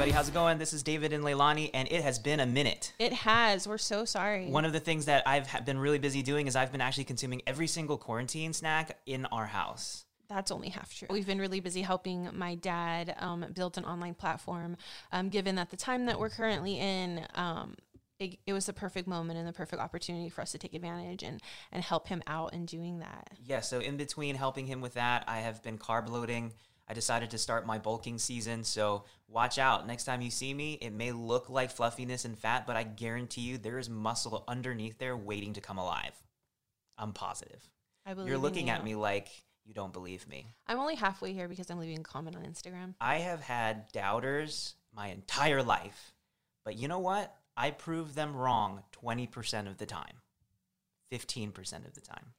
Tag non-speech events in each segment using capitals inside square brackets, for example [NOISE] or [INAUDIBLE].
everybody. How's it going? This is David and Leilani, and it has been a minute. It has. We're so sorry. One of the things that I've been really busy doing is I've been actually consuming every single quarantine snack in our house. That's only half true. We've been really busy helping my dad um, build an online platform. Um, given that the time that we're currently in, um, it, it was the perfect moment and the perfect opportunity for us to take advantage and and help him out in doing that. Yeah, so in between helping him with that, I have been carb loading. I decided to start my bulking season, so watch out. Next time you see me, it may look like fluffiness and fat, but I guarantee you there is muscle underneath there waiting to come alive. I'm positive. I believe You're looking you. at me like you don't believe me. I'm only halfway here because I'm leaving a comment on Instagram. I have had doubters my entire life, but you know what? I prove them wrong 20% of the time, 15% of the time.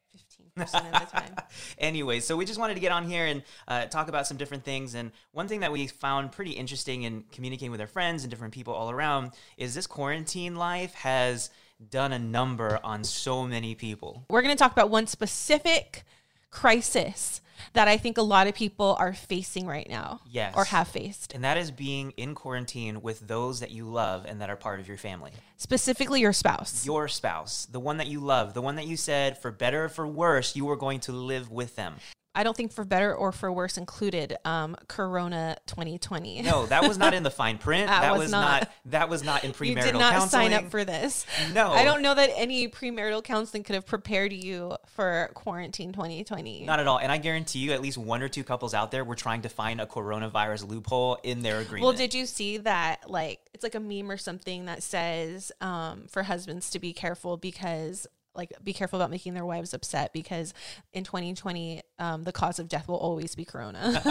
15% of the time. [LAUGHS] anyway, so we just wanted to get on here and uh, talk about some different things. And one thing that we found pretty interesting in communicating with our friends and different people all around is this quarantine life has done a number on so many people. We're going to talk about one specific crisis that I think a lot of people are facing right now. Yes. Or have faced. And that is being in quarantine with those that you love and that are part of your family. Specifically your spouse. Your spouse, the one that you love, the one that you said, for better or for worse, you were going to live with them. I don't think for better or for worse included um, Corona 2020. No, that was not in the fine print. [LAUGHS] That that was was not. not. That was not in premarital. you premarital did not counseling. sign up for this. No. I don't know that any premarital counseling could have prepared you for quarantine 2020. Not at all. And I guarantee you, at least one or two couples out there were trying to find a coronavirus loophole in their agreement. well, did you see that? Like, it's like a meme or something that says um, for husbands to be careful because, like, be careful about making their wives upset because in 2020, um, the cause of death will always be Corona.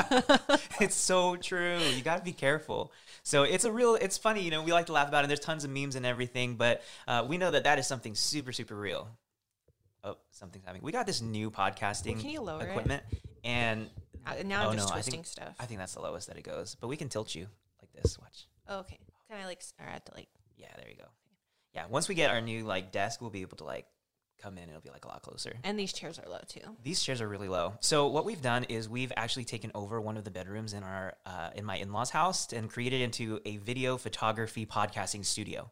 [LAUGHS] [LAUGHS] it's so true. You got to be careful. So it's a real, it's funny, you know, we like to laugh about it. And there's tons of memes and everything, but uh, we know that that is something super, super real. Oh, something's happening. We got this new podcasting can you lower it? equipment. And Uh, now I'm oh, just no, I twisting think, stuff. I think that's the lowest that it goes, but we can tilt you like this. Watch. okay. Can I, like, or I have to, like, Yeah, there you go. Yeah, once we get our new like desk, we'll be able to like come in. It'll be like a lot closer. and these chairs are low too. These chairs are really low. So what we've done is we've actually taken over one of the bedrooms in our uh, in my in laws' house and created into a video photography podcasting studio.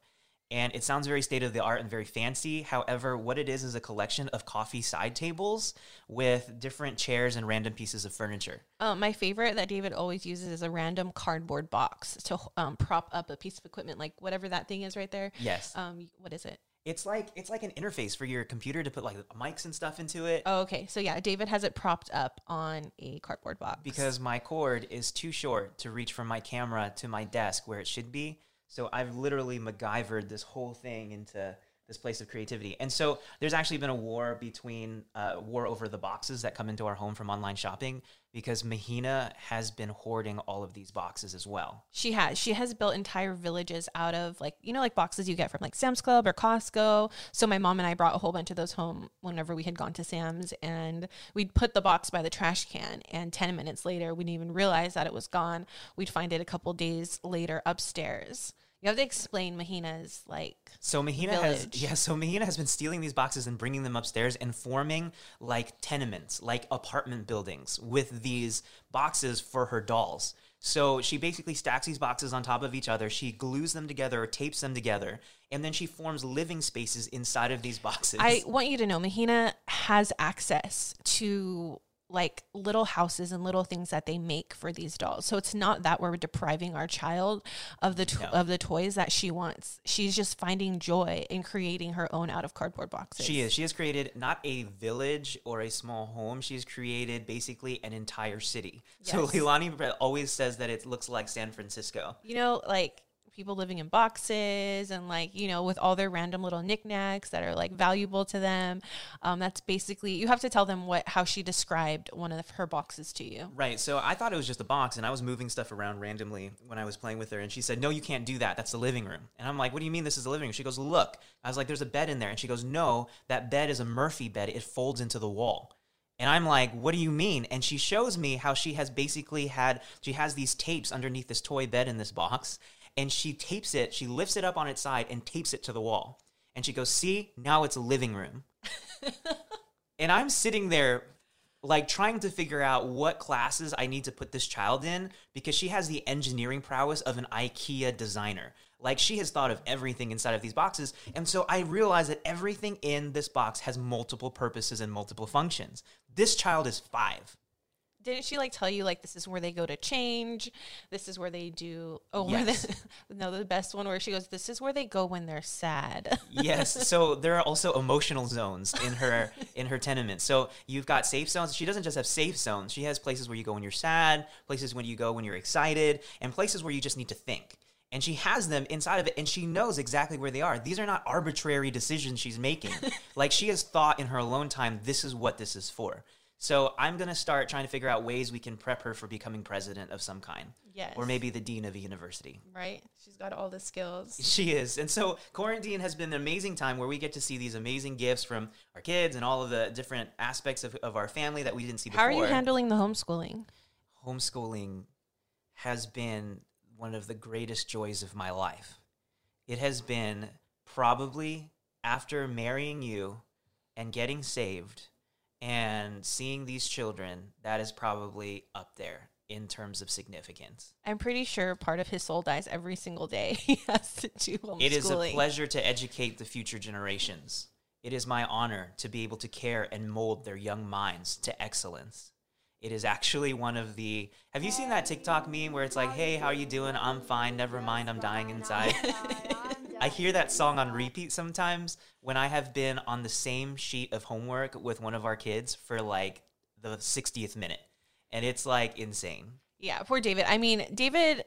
And it sounds very state of the art and very fancy. However, what it is is a collection of coffee side tables with different chairs and random pieces of furniture. Um, my favorite that David always uses is a random cardboard box to um, prop up a piece of equipment, like whatever that thing is right there. Yes, Um, what is it? It's like it's like an interface for your computer to put like mics and stuff into it. Oh, okay. So yeah, David has it propped up on a cardboard box because my cord is too short to reach from my camera to my desk where it should be. So I've literally MacGyvered this whole thing into this place of creativity. And so there's actually been a war between uh, war over the boxes that come into our home from online shopping because Mahina has been hoarding all of these boxes as well. she has she has built entire villages out of like you know like boxes you get from like Sam's Club or Costco. So my mom and I brought a whole bunch of those home whenever we had gone to Sam's, and we'd put the box by the trash can. And ten minutes later, we didn't even realize that it was gone. We'd find it a couple days later upstairs. You have to explain Mahina's like So Mahina has yeah, so Mahina has been stealing these boxes and bringing them upstairs and forming like tenements, like apartment buildings with these boxes for her dolls. So she basically stacks these boxes on top of each other. She glues them together or tapes them together, and then she forms living spaces inside of these boxes. I want you to know Mahina has access to like little houses and little things that they make for these dolls. So it's not that we're depriving our child of the to- No. of the toys that she wants. She's just finding joy in creating her own out of cardboard boxes. She is. She has created not a village or a small home. She's created basically an entire city. So Yes. Leilani always says that it looks like San Francisco. You know, like people living in boxes and like you know with all their random little knickknacks that are like valuable to them. Um, that's basically you have to tell them what how she described one of her boxes to you. Right. So I thought it was just a box, and I was moving stuff around randomly when I was playing with her, and she said, "No, you can't do that. That's the living room." And I'm like, "What do you mean this is the living room?" She goes, "Look." I was like, "There's a bed in there," and she goes, "No, that bed is a Murphy bed. It folds into the wall." And I'm like, "What do you mean?" And she shows me how she has basically had she has these tapes underneath this toy bed in this box, and she tapes it. She lifts it up on its side and tapes it to the wall. And she goes, "See, now it's a living room." [LAUGHS] and I'm sitting there like trying to figure out what classes I need to put this child in because she has the engineering prowess of an IKEA designer. Like she has thought of everything inside of these boxes. And so I realized that everything in this box has multiple purposes and multiple functions. This child is five. Didn't she like tell you like this is where they go to change? This is where they do. Oh, where Yes. they, [LAUGHS] no, the best one where she goes. This is where they go when they're sad. [LAUGHS] yes so there are also emotional zones in her in her tenement so you've got safe zones she doesn't just have safe zones she has places where you go when you're sad places when you go when you're excited and places where you just need to think and she has them inside of it and she knows exactly where they are these are not arbitrary decisions she's making [LAUGHS] like she has thought in her alone time this is what this is for so i'm going to start trying to figure out ways we can prep her for becoming president of some kind Yes. or maybe the dean of a university right? She's got all the skills. [LAUGHS] she is. And so quarantine has been an amazing time where we get to see these amazing gifts from our kids and all of the different aspects of, of our family that we didn't see before. How are you handling the homeschooling? Homeschooling has been one of the greatest joys of my life. It has been probably after marrying you and getting saved and seeing these children, that is probably up there in terms of significance. I'm pretty sure part of his soul dies every single day. [LAUGHS] He has to do homeschooling. It is a pleasure to educate the future generations. It is my honor to be able to care and mold their young minds to excellence. It is actually one of the. Have you seen that TikTok meme where it's like, "Hey, how are you doing? I'm fine. Never mind. I'm dying inside." [LAUGHS] [LAUGHS] I hear that song on repeat sometimes when I have been on the same sheet of homework with one of our kids for like the 60th minute. And it's like insane. Yeah, poor David. I mean, David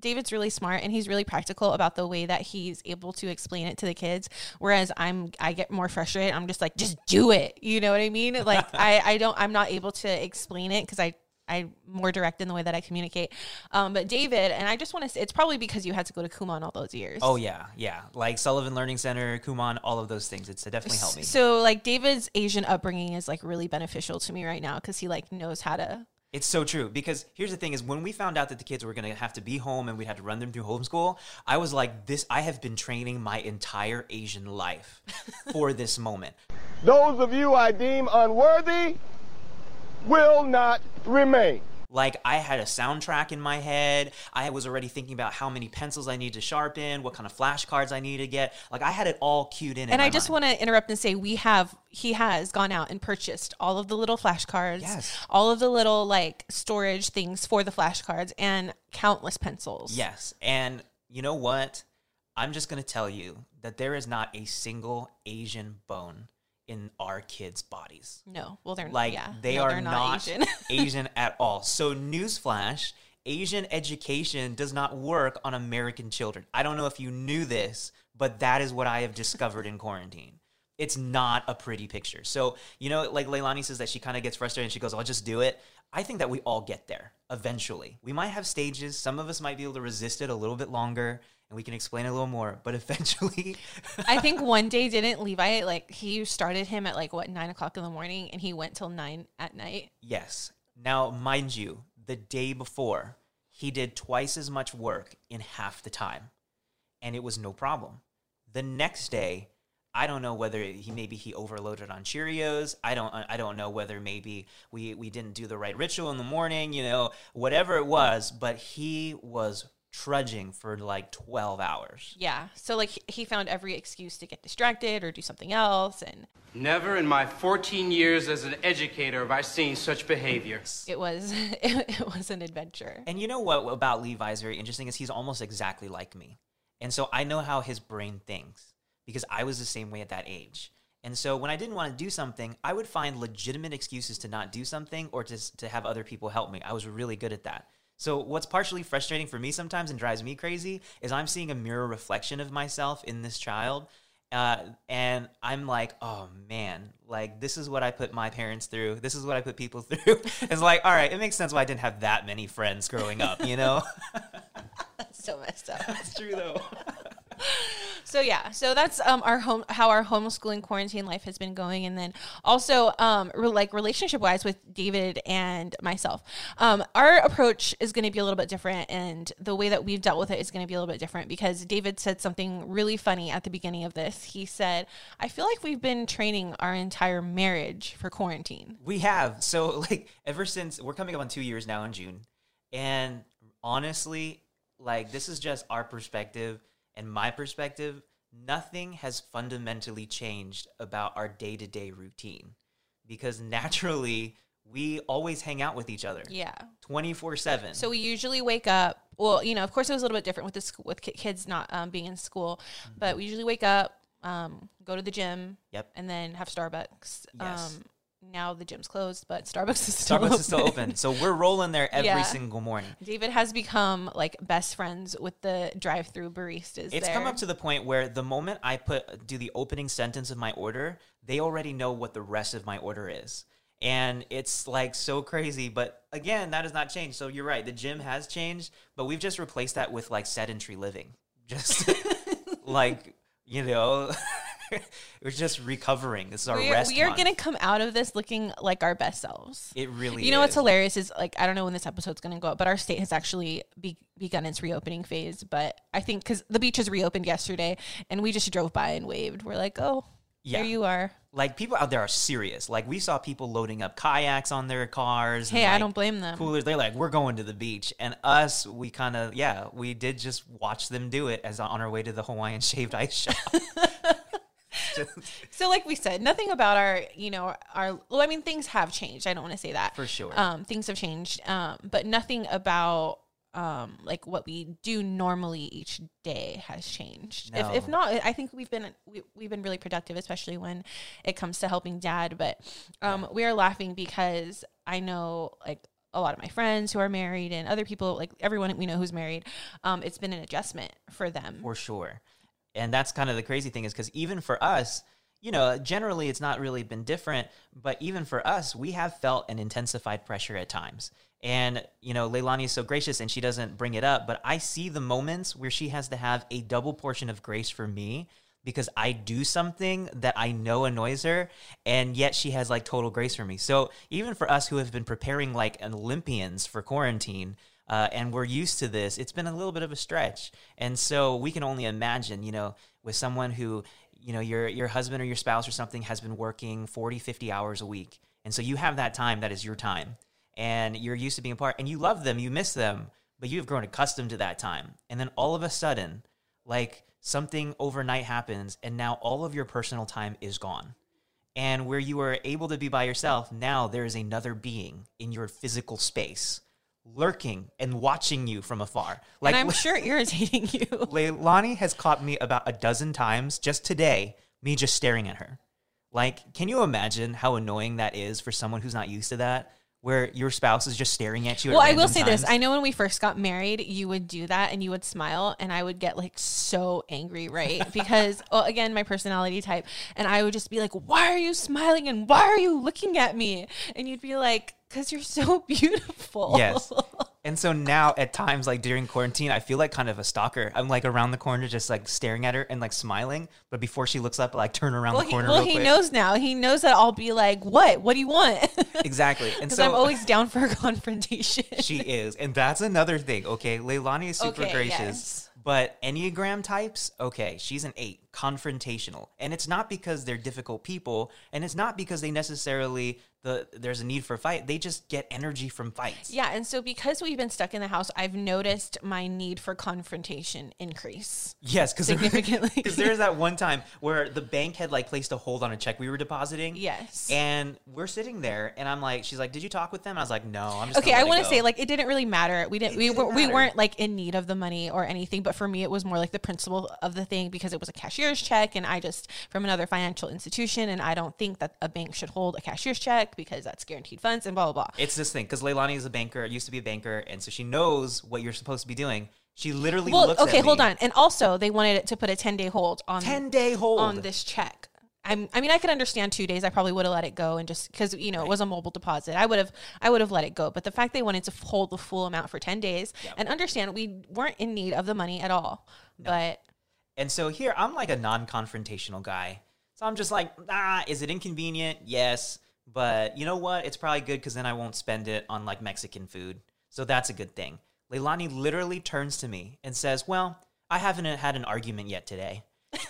David's really smart and he's really practical about the way that he's able to explain it to the kids. Whereas I'm I get more frustrated. I'm just like, just do it. You know what I mean? Like [LAUGHS] I, I don't I'm not able to explain it because I I'm more direct in the way that I communicate. Um, but David, and I just want to say, it's probably because you had to go to Kumon all those years. Oh yeah, yeah. Like Sylvan Learning Center, Kumon, all of those things. It's definitely helped me. So like David's Asian upbringing is like really beneficial to me right now because he like knows how to It's so true because here's the thing: is when we found out that the kids were going to have to be home and we had to run them through homeschool, I was like, "This! I have been training my entire Asian life [LAUGHS] for this moment." Those of you I deem unworthy will not remain. Like I had a soundtrack in my head. I was already thinking about how many pencils I need to sharpen, what kind of flashcards I need to get. Like I had it all cued in. in And my I just want to interrupt and say we have he has gone out and purchased all of the little flashcards, Yes. all of the little like storage things for the flashcards, and countless pencils. Yes. And you know what? I'm just going to tell you that there is not a single Asian bone in our kids' bodies. No, well they're not Like yeah, they no, are they're not, Asian. [LAUGHS] Asian at all. So newsflash, Asian education does not work on American children. I don't know if you knew this, but that is what I have discovered in quarantine. It's not a pretty picture. So, you know, like Leilani says that she kind of gets frustrated and she goes, I'll just do it. I think that we all get there eventually. We might have stages. Some of us might be able to resist it a little bit longer and we can explain a little more. But [LAUGHS] eventually, I think one day didn't Levi like he started him at like what nine o'clock in the morning and he went till nine at night. Yes. Now, mind you, the day before, he did twice as much work in half the time, and it was no problem. The next day, I don't know whether he maybe he overloaded on Cheerios. I don't uh, I don't know whether maybe we we didn't do the right ritual in the morning, you know, whatever it was, but he was trudging for like 12 hours. Yeah, so like he- he found every excuse to get distracted or do something else, and Never in my 14 years as an educator have I seen such behavior. it was [LAUGHS] it, it was an adventure. And you know what about Levi is very interesting is he's almost exactly like me. And so I know how his brain thinks because I was the same way at that age. And so when I didn't want to do something, I would find legitimate excuses to not do something or to, to have other people help me. I was really good at that. So what's partially frustrating for me sometimes and drives me crazy is I'm seeing a mirror reflection of myself in this child. Uh, and I'm like, oh man, like this is what I put my parents through. This is what I put people [LAUGHS] through. it's like, all right, it makes sense why I didn't have that many friends growing up, you know? [LAUGHS] so messed up. It's true though. [LAUGHS] So yeah, so that's um our home how our homeschooling quarantine life has been going, and then also um re- like relationship wise with David and myself, um our approach is going to be a little bit different, and the way that we've dealt with it is going to be a little bit different because David said something really funny at the beginning of this. He said, "I feel like we've been training our entire marriage for quarantine." We have. So [LAUGHS] like ever since we're coming up on two years now in June. And honestly, like this is just our perspective and my perspective. Nothing has fundamentally changed about our day to day routine because naturally we always hang out with each other Yeah. 24 7. So we usually wake up. Well, you know, of course, it was a little bit different with the school, with kids not um, being in school, but we usually wake up, um, go to the gym, Yep. and then have Starbucks. Yes. Um, now the gym's closed, but Starbucks is still Starbucks open. is still open. So we're rolling there [LAUGHS] every Yeah. single morning. David has become like best friends with the drive-through baristas. It's there. come up to the point where the moment I put do the opening sentence of my order, they already know what the rest of my order is. And it's like so crazy, but again, that has not changed. So you're right, the gym has changed, but we've just replaced that with like sedentary living. Just [LAUGHS] like, you know, [LAUGHS] we're just recovering. This is our we are, rest. we are month. to come out of this looking like our best selves. It really You know what's hilarious is like I don't know when this episode's going to go up, but our state has actually be- begun its reopening phase. But I think because the beaches reopened yesterday, and we just drove by and waved. We're like, oh, Yeah. there you are. Like people out there are serious. Like we saw people loading up kayaks on their cars. and, Hey, I don't blame them. Coolers, they're like, we're going to the beach, and us, we kind of, yeah, we did just watch them do it as on our way to the Hawaiian [LAUGHS] shaved ice shop. [LAUGHS] [LAUGHS] So, like we said, nothing about our, you know, our. Well, I mean, things have changed. I don't want to say that For sure. Um, things have changed, um, but nothing about um like what we do normally each day has changed. If if not, I think we've been we, we've been really productive, especially when it comes to helping dad. But um, we are laughing because I know like a lot of my friends who are married and other people like everyone we know who's married. Um, it's been an adjustment for them. for sure. And that's kind of the crazy thing is because even for us, you know, generally it's not really been different, but even for us, we have felt an intensified pressure at times. And, you know, Leilani is so gracious and she doesn't bring it up, but I see the moments where she has to have a double portion of grace for me because I do something that I know annoys her, and yet she has like total grace for me. So even for us who have been preparing like Olympians for quarantine, uh, and we're used to this, it's been a little bit of a stretch. And so we can only imagine, you know, with someone who, you know, your your husband or your spouse or something has been working 40, 50 hours a week. And so you have that time that is your time. And you're used to being apart and you love them, you miss them, but you've grown accustomed to that time. And then all of a sudden, like something overnight happens and now all of your personal time is gone. And where you were able to be by yourself, now there is another being in your physical space lurking and watching you from afar. Like and I'm [LAUGHS] sure irritating you. Leilani has caught me about a dozen times just today, me just staring at her. Like, can you imagine how annoying that is for someone who's not used to that? Where your spouse is just staring at you. at Well, I will say this. I know when we first got married, you would do that and you would smile, and I would get like so angry, right? [LAUGHS] Because, well, again, my personality type. And I would just be like, why are you smiling and why are you looking at me? And you'd be like, because you're so [LAUGHS] beautiful. Yes. And so now at times like during quarantine, I feel like kind of a stalker. I'm like around the corner just like staring at her and like smiling, but before she looks up, I, like turn around well, the he, corner. well, real he quick. knows now. He knows that I'll be like, what? What do you want? [LAUGHS] exactly. And so I'm always down for a [LAUGHS] confrontation. she is, and that's another thing. Okay, Leilani is super Okay, gracious, yes. but Enneagram types, okay, she's an eight, confrontational, and it's not because they're difficult people, and it's not because they necessarily the there's a need for a fight. They just get energy from fights. Yeah, and so because we've been stuck in the house, I've noticed my need for confrontation increase. Yes, because Significantly. [LAUGHS] Because there's that one time where the bank had like placed a hold on a check we were depositing. Yes. And we're sitting there, and I'm like, she's like, "Did you talk with them?" I was like, "No, I'm just." Okay, I want to say like it didn't really matter. We didn't. we didn't were, we weren't like in need of the money or anything. But for me, it was more like the principle of the thing because it was a cashier's check, and I just from another financial institution, and I don't think that a bank should hold a cashier's check because that's guaranteed funds and blah blah blah. It's this thing because Leilani is a banker, used to be a banker, and so she knows what you're supposed to be doing. She literally Well, looks okay, hold me, on. And also, they wanted it to put a ten day hold on ten day hold on this check. I'm, I mean, I could understand two days. I probably would have let it go and just because you know it was a mobile deposit. I would have, I would have let it go. But the fact they wanted to hold the full amount for ten days and understand we weren't in need of the money at all. But And so here I'm like a non-confrontational guy. So I'm just like, ah, is it inconvenient? Yes, but you know what? It's probably good because then I won't spend it on like Mexican food. So that's a good thing. Leilani literally turns to me and says, "Well, I haven't had an argument yet today."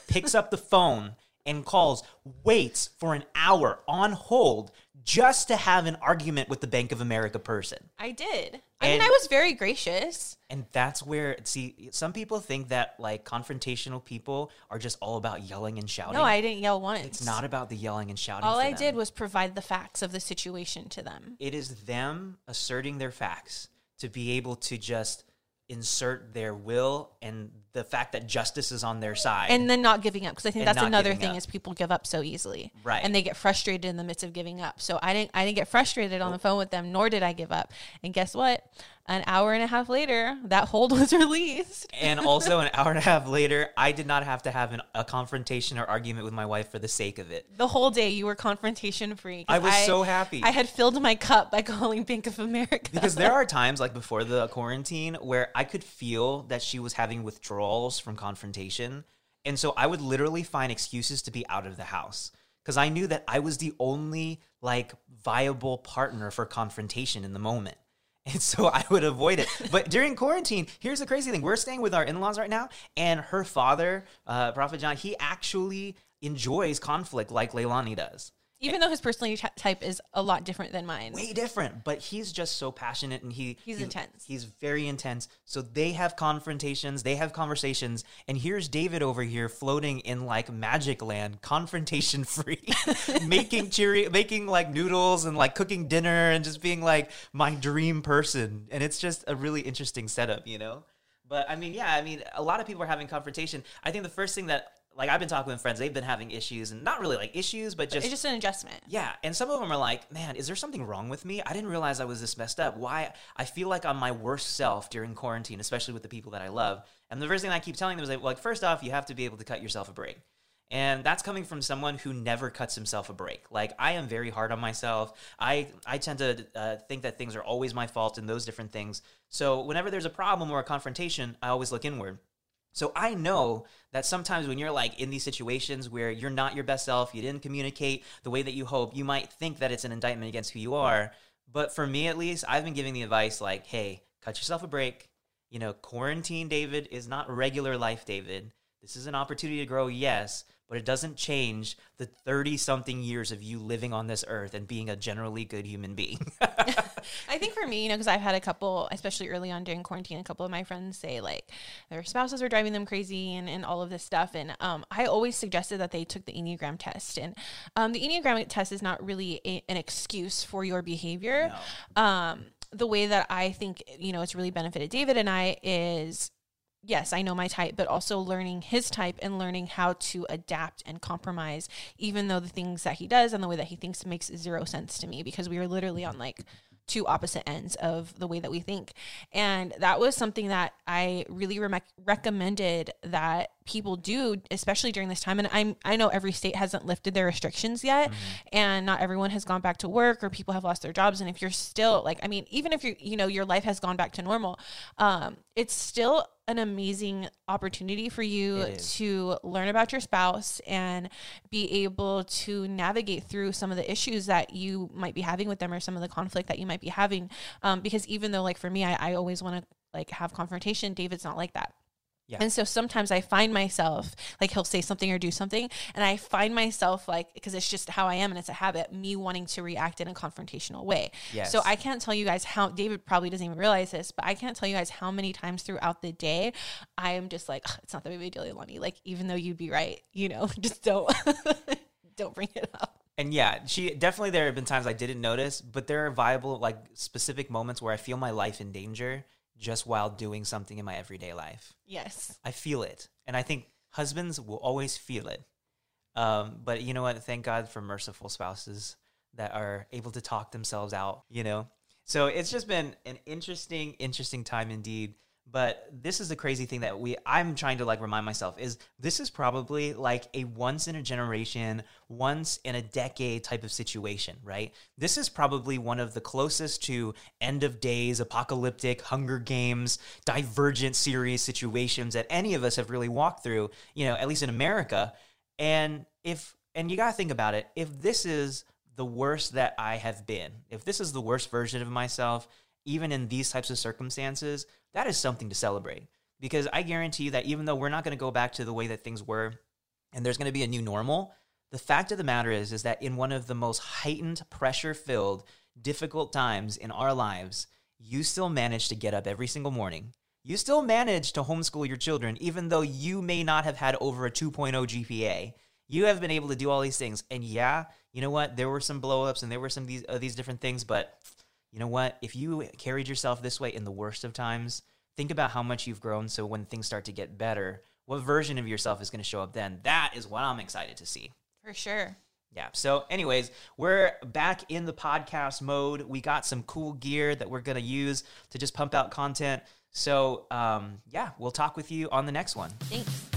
Picks up the phone and calls, waits for an hour on hold just to have an argument with the Bank of America person. I did. I And- mean, I was very gracious. And that's where, see, some people think that like confrontational people are just all about yelling and shouting. No, I didn't yell once. It's not about the yelling and shouting. All I them. did was provide the facts of the situation to them. It is them asserting their facts to be able to just insert their will and the fact that justice is on their side. And then not giving up because I think that's another thing up. is people give up so easily, Right. And they get frustrated in the midst of giving up. So I didn't, I didn't get frustrated on the phone with them, nor did I give up. And guess what? An hour and a half later, that hold [LAUGHS] was released. and also an [LAUGHS] hour and a half later, I did not have to have an, a confrontation or argument with my wife for the sake of it. The whole day you were confrontation free. I was so happy. I had filled my cup by [LAUGHS] calling Bank of America. because there are times like before the quarantine where I could feel that she was having withdrawals from confrontation. And so I would literally find excuses to be out of the house because I knew that I was the only like viable partner for confrontation in the moment. [LAUGHS] And so I would avoid it. But during quarantine, here's the crazy thing. We're staying with our in laws right now, and her father, uh, Prophet John, he actually enjoys conflict like Leilani does Even though his personality type is a lot different than mine. way different but he's just so passionate and he He's he- intense. he's very intense so they have confrontations they have conversations and here's david over here floating in like magic land confrontation [LAUGHS] free [LAUGHS] making cheery making like noodles and like cooking dinner and just being like my dream person and it's just a really interesting setup you know but i mean yeah i mean a lot of people are having confrontation i think the first thing that like i've been talking with friends they've been having issues and not really like issues but just it's just an adjustment. yeah, and some of them are like, "Man, is there something wrong with me? I didn't realize I was this messed up. Why? I feel like I'm my worst self during quarantine, especially with the people that I love." And the first thing I keep telling them is like, "Like, first off, you have to be able to cut yourself a break." And that's coming from someone who never cuts himself a break. Like I am very hard on myself. I I tend to uh, think that things are always my fault and those different things. So whenever there's a problem or a confrontation, I always look inward. So I know that sometimes when you're like in these situations where you're not your best self, you didn't communicate the way that you hope, you might think that it's an indictment against who you are. But for me at least, I've been giving the advice like, hey, cut yourself a break. You know, quarantine David is not regular life David. This is an opportunity to grow, yes, but it doesn't change the 30 something years of you living on this earth and being a generally good human being. [LAUGHS] I think for me, you know, because I've had a couple, especially early on during quarantine, a couple of my friends say like their spouses were driving them crazy and, and all of this stuff. And um, I always suggested that they took the Enneagram test. And um, the Enneagram test is not really a, an excuse for your behavior. Um, the way that I think, you know, it's really benefited David and I is yes, I know my type, but also learning his type and learning how to adapt and compromise, even though the things that he does and the way that he thinks makes zero sense to me because we are literally on like two opposite ends of the way that we think. And that was something that I really re- recommended that people do, especially during this time. And I'm, I know every state hasn't lifted their restrictions yet, and not everyone has gone back to work or people have lost their jobs. And if you're still like, I mean, even if you're, you know, your life has gone back to normal, um, it's still an amazing opportunity for you to learn about your spouse and be able to navigate through some of the issues that you might be having with them or some of the conflict that you might be having. Um, because even though, like, for me, I, I always want to like have confrontation, David's not like that. Yeah. And so sometimes I find myself like he'll say something or do something, and I find myself like because it's just how I am and it's a habit, me wanting to react in a confrontational way. Yes. So I can't tell you guys how David probably doesn't even realize this, but I can't tell you guys how many times throughout the day I am just like, it's not of a deal, Lonnie. Like even though you'd be right, you know, [LAUGHS] just don't [LAUGHS] don't bring it up. And yeah, she definitely there have been times I didn't notice, but there are viable like specific moments where I feel my life in danger just while doing something in my everyday life. Yes. I feel it. And I think husbands will always feel it. Um, but you know what? Thank God for merciful spouses that are able to talk themselves out, you know? So it's just been an interesting, interesting time indeed. But this is the crazy thing that we I'm trying to like remind myself is this is probably like a once in a generation, once in a decade type of situation, right? This is probably one of the closest to end of days, apocalyptic, Hunger Games, divergent series situations that any of us have really walked through, you know, at least in America. And if and you got to think about it, if this is the worst that I have been, if this is the worst version of myself, even in these types of circumstances, that is something to celebrate. Because I guarantee you that even though we're not going to go back to the way that things were and there's going to be a new normal, the fact of the matter is is that in one of the most heightened, pressure-filled, difficult times in our lives, you still manage to get up every single morning. You still manage to homeschool your children even though you may not have had over a 2.0 GPA. You have been able to do all these things. And yeah, you know what? There were some blowups and there were some these uh, these different things, but you know what? If you carried yourself this way in the worst of times, think about how much you've grown. So when things start to get better, what version of yourself is going to show up then? That is what I'm excited to see. For sure. Yeah. So, anyways, we're back in the podcast mode. We got some cool gear that we're going to use to just pump out content. So, um, yeah, we'll talk with you on the next one. Thanks.